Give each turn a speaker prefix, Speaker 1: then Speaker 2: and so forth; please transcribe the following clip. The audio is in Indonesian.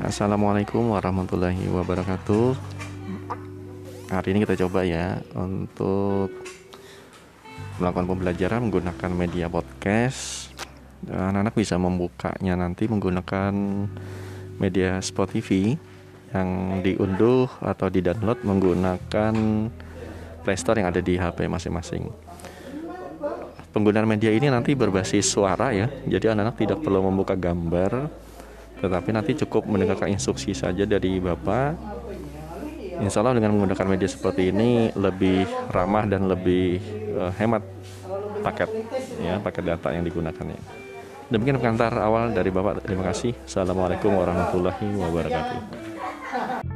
Speaker 1: Assalamualaikum warahmatullahi wabarakatuh. Hari ini kita coba ya untuk melakukan pembelajaran menggunakan media podcast. Anak-anak bisa membukanya nanti menggunakan media Spotify yang diunduh atau di-download menggunakan Playstore yang ada di HP masing-masing. Penggunaan media ini nanti berbasis suara ya, jadi anak-anak tidak perlu membuka gambar, tetapi nanti cukup mendengarkan instruksi saja dari Bapak. Insya Allah dengan menggunakan media seperti ini lebih ramah dan lebih uh, hemat paket ya paket data yang digunakannya. Demikian pengantar awal dari Bapak. Terima kasih. Assalamualaikum warahmatullahi wabarakatuh.